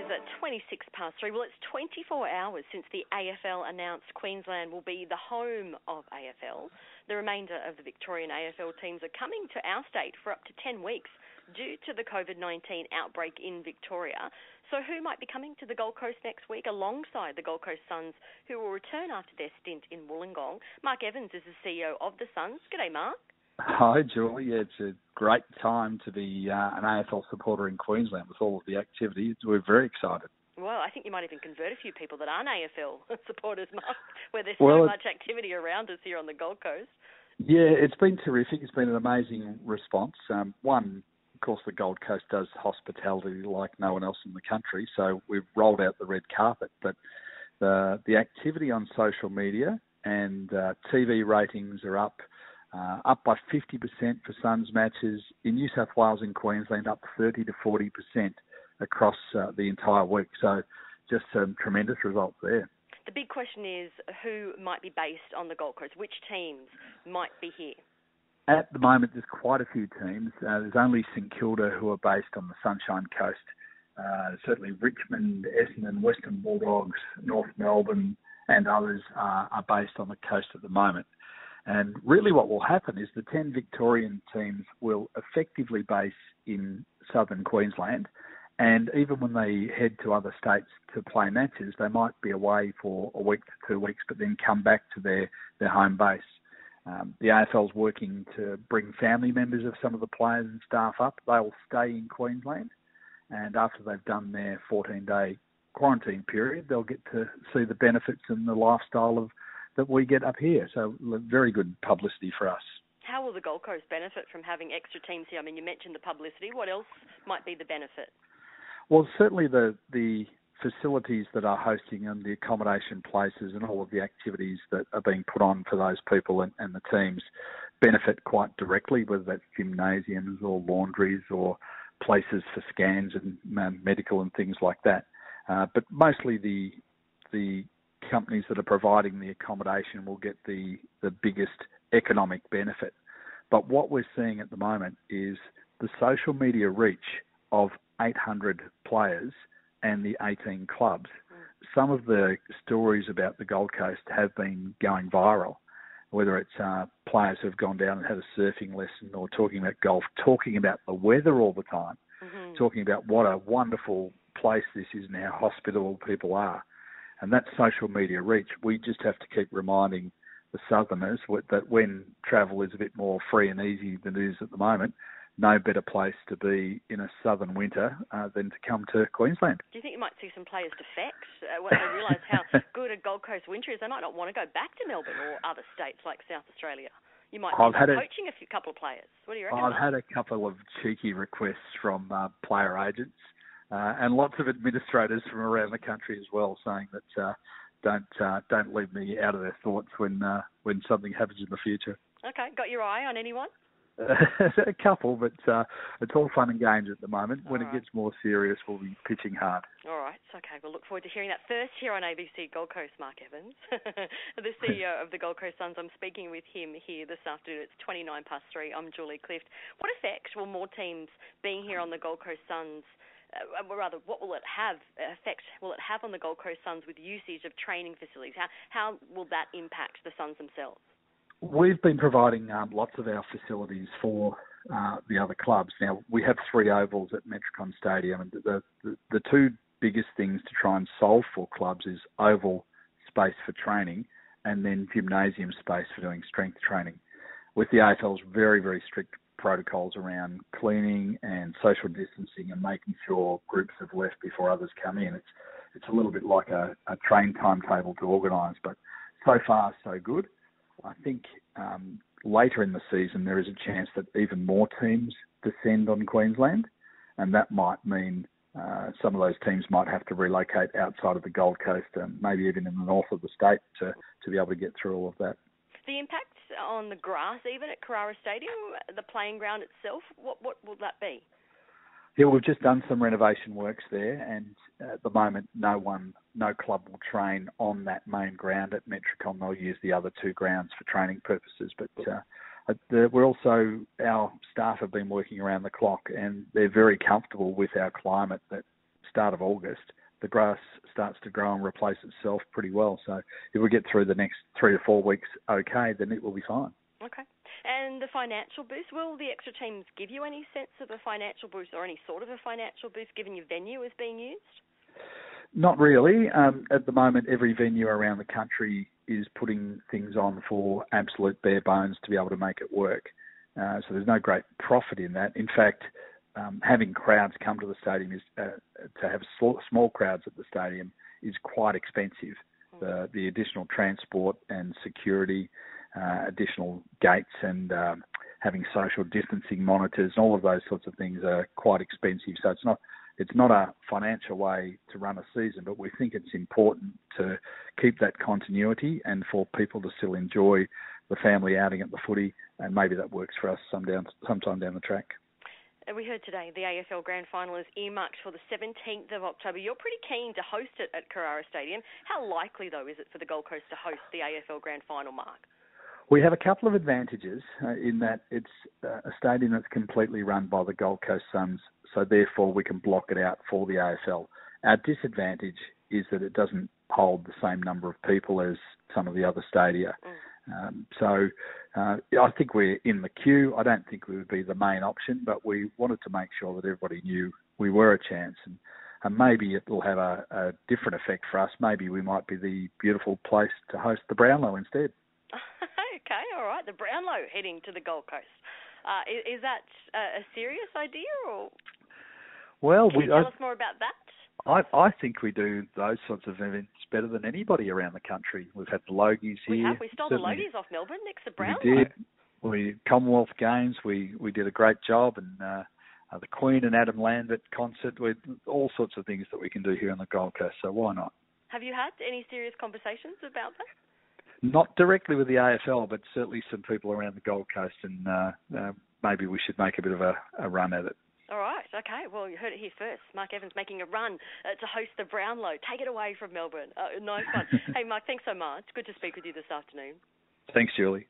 Is at 26 past three. Well, it's 24 hours since the AFL announced Queensland will be the home of AFL. The remainder of the Victorian AFL teams are coming to our state for up to 10 weeks due to the COVID 19 outbreak in Victoria. So, who might be coming to the Gold Coast next week alongside the Gold Coast Suns, who will return after their stint in Wollongong? Mark Evans is the CEO of the Suns. G'day, Mark. Hi, Julie. Yeah, it's a great time to be uh, an AFL supporter in Queensland with all of the activity. We're very excited. Well, I think you might even convert a few people that aren't AFL supporters, Mark, where there's well, so much activity around us here on the Gold Coast. Yeah, it's been terrific. It's been an amazing response. Um, one, of course, the Gold Coast does hospitality like no one else in the country, so we've rolled out the red carpet. But the the activity on social media and uh, TV ratings are up uh, up by 50% for Suns matches. In New South Wales and Queensland, up 30 to 40% across uh, the entire week. So just some tremendous results there. The big question is who might be based on the Gold Coast? Which teams might be here? At the moment, there's quite a few teams. Uh, there's only St Kilda who are based on the Sunshine Coast. Uh, certainly Richmond, Essendon, Western Bulldogs, North Melbourne, and others are, are based on the coast at the moment. And really, what will happen is the 10 Victorian teams will effectively base in southern Queensland. And even when they head to other states to play matches, they might be away for a week to two weeks, but then come back to their, their home base. Um, the AFL is working to bring family members of some of the players and staff up. They'll stay in Queensland, and after they've done their 14 day quarantine period, they'll get to see the benefits and the lifestyle of that we get up here. So very good publicity for us. How will the Gold Coast benefit from having extra teams here? I mean, you mentioned the publicity. What else might be the benefit? Well, certainly the the facilities that are hosting and the accommodation places and all of the activities that are being put on for those people and, and the teams benefit quite directly, whether that's gymnasiums or laundries or places for scans and um, medical and things like that. Uh, but mostly the the companies that are providing the accommodation will get the, the biggest economic benefit. But what we're seeing at the moment is the social media reach of 800 players and the 18 clubs. Some of the stories about the Gold Coast have been going viral, whether it's uh, players who've gone down and had a surfing lesson or talking about golf, talking about the weather all the time, mm-hmm. talking about what a wonderful place this is and how hospitable people are and that social media reach, we just have to keep reminding the Southerners that when travel is a bit more free and easy than it is at the moment, no better place to be in a southern winter uh, than to come to Queensland. Do you think you might see some players defect uh, when they realise how good a Gold Coast winter is? They might not want to go back to Melbourne or other states like South Australia. You might be coaching a, a few couple of players. What do you reckon? I've had a couple of cheeky requests from uh, player agents uh, and lots of administrators from around the country as well, saying that uh, don't uh, don't leave me out of their thoughts when uh, when something happens in the future. Okay, got your eye on anyone? a couple, but uh, it's all fun and games at the moment. All when right. it gets more serious, we'll be pitching hard. All right, okay. We'll look forward to hearing that first here on ABC Gold Coast. Mark Evans, the CEO of the Gold Coast Suns. I'm speaking with him here this afternoon. It's 29 past three. I'm Julie Clift. What effect will more teams being here on the Gold Coast Suns? Uh, or rather, what will it have uh, effect will it have on the Gold Coast Suns with usage of training facilities? How how will that impact the Suns themselves? We've been providing um, lots of our facilities for uh, the other clubs. Now we have three ovals at Metricon Stadium, and the, the the two biggest things to try and solve for clubs is oval space for training, and then gymnasium space for doing strength training. With the AFL's very very strict protocols around cleaning and social distancing and making sure groups have left before others come in. It's it's a little bit like a, a train timetable to organise, but so far so good. I think um, later in the season there is a chance that even more teams descend on Queensland, and that might mean uh, some of those teams might have to relocate outside of the Gold Coast and maybe even in the north of the state to to be able to get through all of that. The impact on the grass, even at Carrara Stadium, the playing ground itself, what what will that be? Yeah, we've just done some renovation works there, and at the moment, no one, no club will train on that main ground at Metricon. They'll use the other two grounds for training purposes. But uh, the, we're also our staff have been working around the clock, and they're very comfortable with our climate. That start of August, the grass starts to grow and replace itself pretty well. So if we get through the next three to four weeks okay, then it will be fine. Okay. And the financial boost, will the extra teams give you any sense of a financial boost or any sort of a financial boost given your venue is being used? Not really. Um, at the moment, every venue around the country is putting things on for absolute bare bones to be able to make it work. Uh, so there's no great profit in that. In fact, um, having crowds come to the stadium is uh, to have small, small crowds at the stadium is quite expensive. The, the additional transport and security, uh, additional gates, and um, having social distancing monitors, and all of those sorts of things are quite expensive. So it's not it's not a financial way to run a season, but we think it's important to keep that continuity and for people to still enjoy the family outing at the footy, and maybe that works for us some down, sometime down the track. We heard today the AFL Grand Final is earmarked for the 17th of October. You're pretty keen to host it at Carrara Stadium. How likely, though, is it for the Gold Coast to host the AFL Grand Final, Mark? We have a couple of advantages uh, in that it's uh, a stadium that's completely run by the Gold Coast Suns, so therefore we can block it out for the AFL. Our disadvantage is that it doesn't hold the same number of people as some of the other stadia. Mm. Um, so uh, I think we're in the queue. I don't think we would be the main option, but we wanted to make sure that everybody knew we were a chance. And, and maybe it will have a, a different effect for us. Maybe we might be the beautiful place to host the Brownlow instead. okay, all right. The Brownlow heading to the Gold Coast. Uh, is, is, that a serious idea, or well, can we, you tell I, us more about that? I, I think we do those sorts of events better than anybody around the country. We've had the Logies here. We have. We stole Certainly. the Logies off Melbourne next to Brownlow. We did. We Commonwealth Games. We we did a great job, and uh, uh, the Queen and Adam Lambert concert with all sorts of things that we can do here on the Gold Coast. So why not? Have you had any serious conversations about that? Not directly with the AFL, but certainly some people around the Gold Coast, and uh, uh, maybe we should make a bit of a, a run at it. All right. Okay. Well, you heard it here first. Mark Evans making a run uh, to host the Brownlow. Take it away from Melbourne. Uh, nice one. hey, Mark. Thanks so much. Good to speak with you this afternoon. Thanks, Julie.